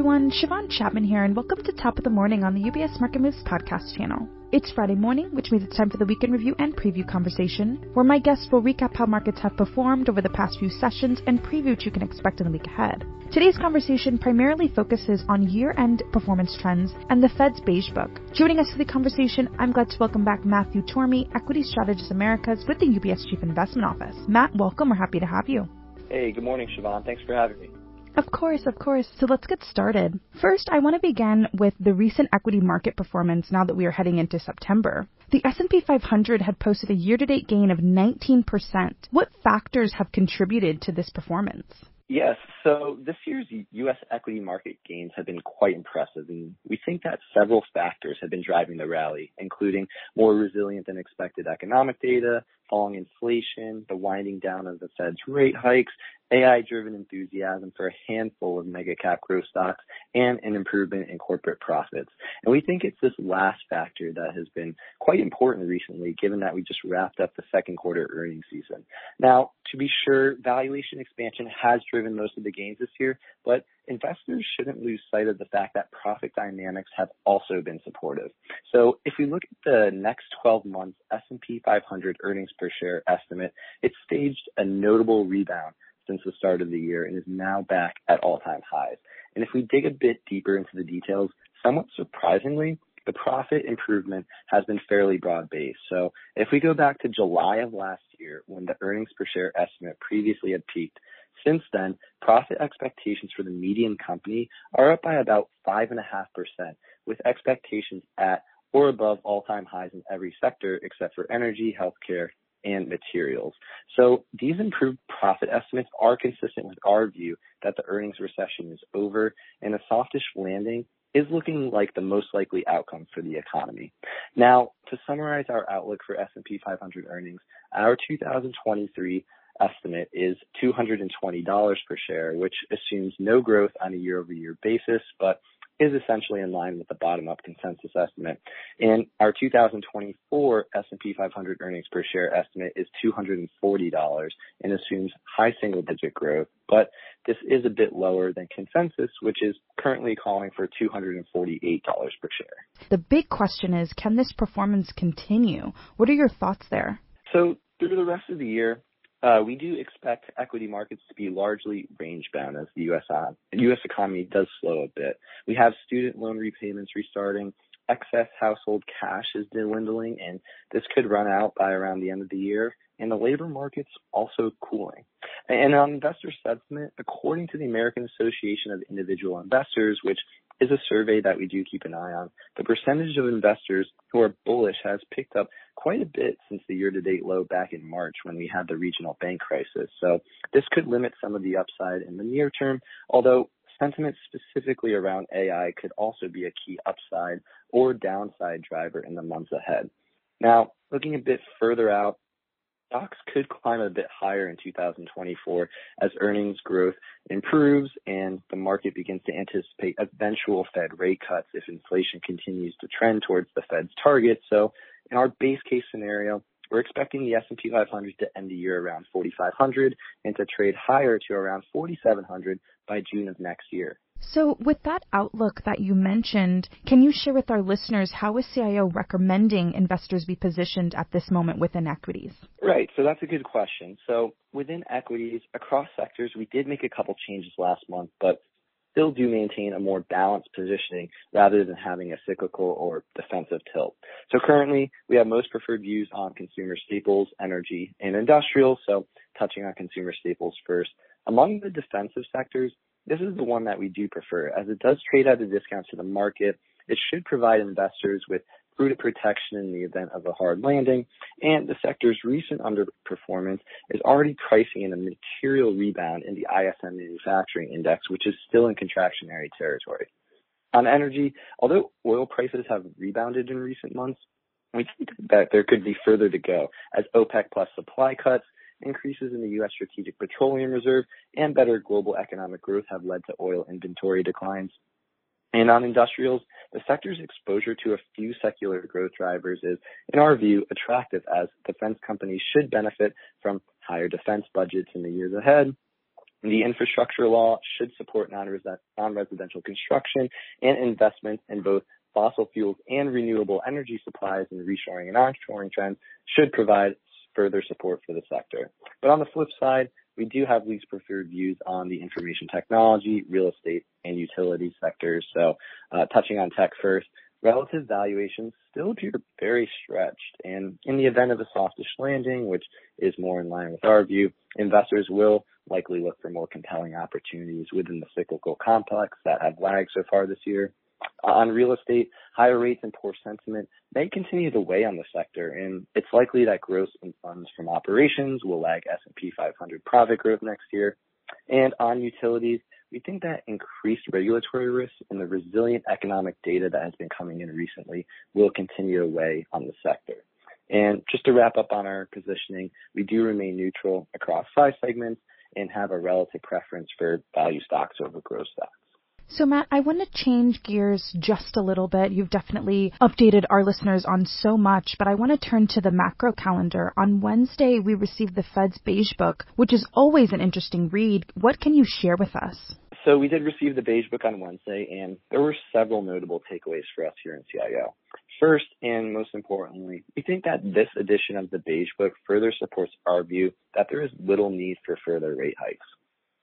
everyone, Shiavon Chatman here, and welcome to Top of the Morning on the UBS Market Moves podcast channel. It's Friday morning, which means it's time for the weekend review and preview conversation, where my guests will recap how markets have performed over the past few sessions and preview what you can expect in the week ahead. Today's conversation primarily focuses on year-end performance trends and the Fed's Beige Book. Joining us for the conversation, I'm glad to welcome back Matthew Tormey, Equity Strategist Americas with the UBS Chief Investment Office. Matt, welcome. We're happy to have you. Hey, good morning, Shiavon. Thanks for having me. Of course, of course. So let's get started. First, I want to begin with the recent equity market performance now that we are heading into September. The S&P 500 had posted a year-to-date gain of 19%. What factors have contributed to this performance? Yes. So this year's U.S. equity market gains have been quite impressive, and we think that several factors have been driving the rally, including more resilient than expected economic data, falling inflation, the winding down of the Fed's rate hikes, AI-driven enthusiasm for a handful of mega cap growth stocks, and an improvement in corporate profits. And we think it's this last factor that has been quite important recently, given that we just wrapped up the second quarter earnings season. Now, to be sure, valuation expansion has driven most of the gains this year, but investors shouldn't lose sight of the fact that profit dynamics have also been supportive. So if we look at the next 12 months S&P 500 earnings per share estimate, it staged a notable rebound since the start of the year and is now back at all-time highs. And if we dig a bit deeper into the details, somewhat surprisingly, the profit improvement has been fairly broad-based. So if we go back to July of last year, when the earnings per share estimate previously had peaked, since then, profit expectations for the median company are up by about 5.5%, with expectations at or above all-time highs in every sector except for energy, healthcare, and materials. So these improved profit estimates are consistent with our view that the earnings recession is over and a softish landing is looking like the most likely outcome for the economy. Now, to summarize our outlook for S&P 500 earnings, our 2023 estimate is $220 per share, which assumes no growth on a year-over-year basis, but is essentially in line with the bottom-up consensus estimate. And our 2024 S&P 500 earnings per share estimate is $240 and assumes high single-digit growth, but this is a bit lower than consensus, which is currently calling for $248 per share. The big question is, can this performance continue? What are your thoughts there? So through the rest of the year, we do expect equity markets to be largely range-bound as the U.S. Uh, U.S. economy does slow a bit. We have student loan repayments restarting, excess household cash is dwindling, and this could run out by around the end of the year, and the labor market's also cooling. And on investor sentiment, according to the American Association of Individual Investors, which is a survey that we do keep an eye on. The percentage of investors who are bullish has picked up quite a bit since the year-to-date low back in March when we had the regional bank crisis. So this could limit some of the upside in the near term, although sentiment specifically around AI could also be a key upside or downside driver in the months ahead. Now, looking a bit further out, stocks could climb a bit higher in 2024 as earnings growth improves and the market begins to anticipate eventual Fed rate cuts if inflation continues to trend towards the Fed's target. So in our base case scenario, we're expecting the S&P 500 to end the year around 4,500 and to trade higher to around 4,700 by June of next year. So, with that outlook that you mentioned, can you share with our listeners how is CIO recommending investors be positioned at this moment within equities? Right. So that's a good question. So within equities across sectors, we did make a couple changes last month, but still do maintain a more balanced positioning rather than having a cyclical or defensive tilt. So currently, we have most preferred views on consumer staples, energy, and industrial. So touching on consumer staples first. Among the defensive sectors, this is the one that we do prefer as it does trade at a discount to the market. It should provide investors with prudent protection in the event of a hard landing, and the sector's recent underperformance is already pricing in a material rebound in the ISM Manufacturing Index, which is still in contractionary territory. On energy, although oil prices have rebounded in recent months, we think that there could be further to go as OPEC plus supply cuts increases in the U.S. Strategic Petroleum Reserve, and better global economic growth have led to oil inventory declines. And on industrials, the sector's exposure to a few secular growth drivers is, in our view, attractive as defense companies should benefit from higher defense budgets in the years ahead. The infrastructure law should support non-residential construction and investment in both fossil fuels and renewable energy supplies and reshoring and onshoring trends should provide further support for the sector. But on the flip side, we do have least preferred views on the information technology, real estate, and utility sectors. So, uh, touching on tech first, relative valuations still appear very stretched. And in the event of a softish landing, which is more in line with our view, investors will likely look for more compelling opportunities within the cyclical complex that have lagged so far this year. On real estate, higher rates and poor sentiment may continue to weigh on the sector, and it's likely that gross in funds from operations will lag S&P 500 profit growth next year. And on utilities, we think that increased regulatory risk and the resilient economic data that has been coming in recently will continue to weigh on the sector. And just to wrap up on our positioning, we do remain neutral across five segments and have a relative preference for value stocks over growth stocks. So, Matt, I want to change gears just a little bit. You've definitely updated our listeners on so much, but I want to turn to the macro calendar. On Wednesday, we received the Fed's Beige Book, which is always an interesting read. What can you share with us? So, we did receive the Beige Book on Wednesday, and there were several notable takeaways for us here in CIO. First, and most importantly, we think that this edition of the Beige Book further supports our view that there is little need for further rate hikes.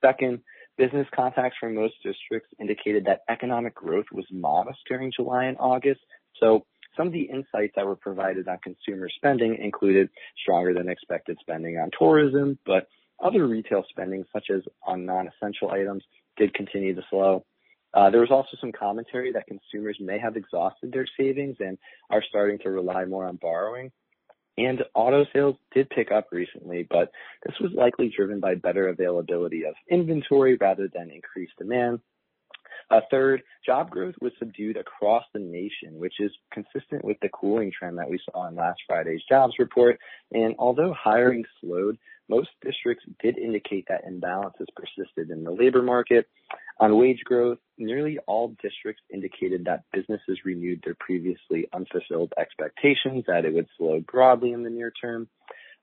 Second, Business contacts from most districts indicated that economic growth was modest during July and August. So some of the insights that were provided on consumer spending included stronger than expected spending on tourism, but other retail spending, such as on non-essential items, did continue to slow. Uh, there was also some commentary that consumers may have exhausted their savings and are starting to rely more on borrowing. And auto sales did pick up recently, but this was likely driven by better availability of inventory rather than increased demand. A third, job growth was subdued across the nation, which is consistent with the cooling trend that we saw in last Friday's jobs report. And although hiring slowed, most districts did indicate that imbalances persisted in the labor market. On wage growth, nearly all districts indicated that businesses renewed their previously unfulfilled expectations that it would slow broadly in the near term.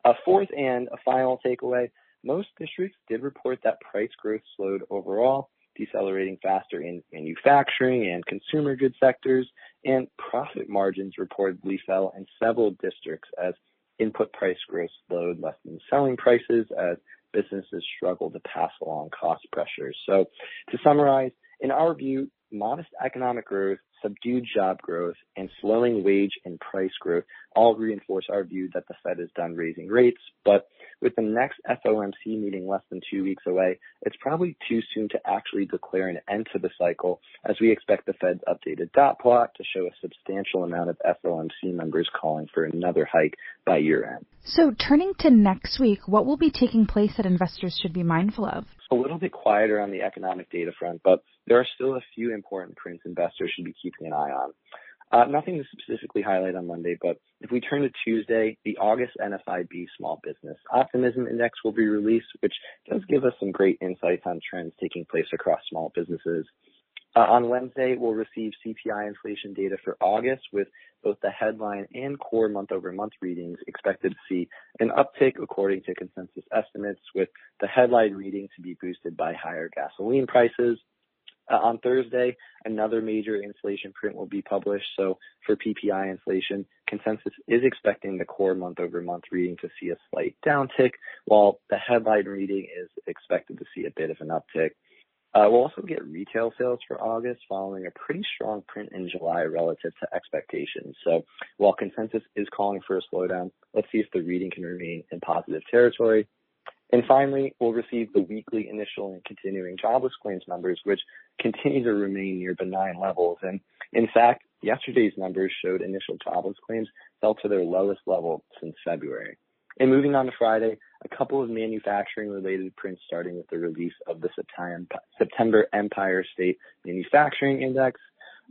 A fourth and a final takeaway, most districts did report that price growth slowed overall, decelerating faster in manufacturing and consumer goods sectors, and profit margins reportedly fell in several districts as input price growth slowed less than selling prices as businesses struggle to pass along cost pressures. So to summarize, in our view, modest economic growth, subdued job growth, and slowing wage and price growth all reinforce our view that the Fed is done raising rates. But with the next FOMC meeting less than two weeks away, it's probably too soon to actually declare an end to the cycle as we expect the Fed's updated dot plot to show a substantial amount of FOMC members calling for another hike by year end. So turning to next week, what will be taking place that investors should be mindful of? A little bit quieter on the economic data front, but there are still a few important prints investors should be keeping an eye on. Uh, nothing to specifically highlight on Monday, but if we turn to Tuesday, the August NFIB Small Business Optimism Index will be released, which does give us some great insights on trends taking place across small businesses. Uh, on Wednesday, we'll receive CPI inflation data for August with both the headline and core month-over-month readings expected to see an uptick according to consensus estimates, with the headline reading to be boosted by higher gasoline prices. Uh, on Thursday, another major inflation print will be published. So for PPI inflation, consensus is expecting the core month-over-month reading to see a slight downtick, while the headline reading is expected to see a bit of an uptick. Uh, we'll also get retail sales for August following a pretty strong print in July relative to expectations. So while consensus is calling for a slowdown, let's see if the reading can remain in positive territory. And finally, we'll receive the weekly initial and continuing jobless claims numbers, which continue to remain near benign levels. And in fact, yesterday's numbers showed initial jobless claims fell to their lowest level since February. And moving on to Friday, a couple of manufacturing related prints starting with the release of the September Empire State Manufacturing Index.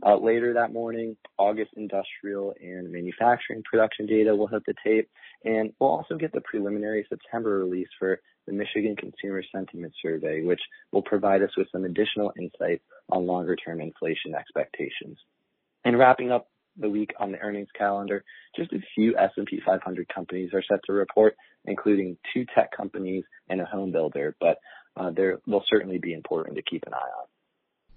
Uh, later that morning, August industrial and manufacturing production data will hit the tape, and we'll also get the preliminary September release for the Michigan Consumer Sentiment Survey, which will provide us with some additional insight on longer term inflation expectations. And wrapping up the week on the earnings calendar, just a few S&P 500 companies are set to report, including two tech companies and a home builder. But uh, they'll certainly be important to keep an eye on.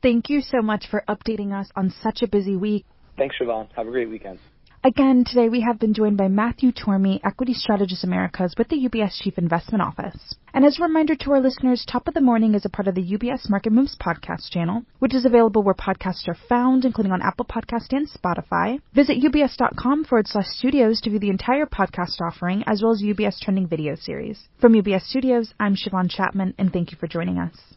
Thank you so much for updating us on such a busy week. Thanks, Shiavon. Have a great weekend. Again, today we have been joined by Matthew Tormey, Equity Strategist Americas with the UBS Chief Investment Office. And as a reminder to our listeners, Top of the Morning is a part of the UBS Market Moves podcast channel, which is available where podcasts are found, including on Apple Podcast and Spotify. Visit ubs.com forward slash studios to view the entire podcast offering, as well as UBS trending video series. From UBS Studios, I'm Shiavon Chatman, and thank you for joining us.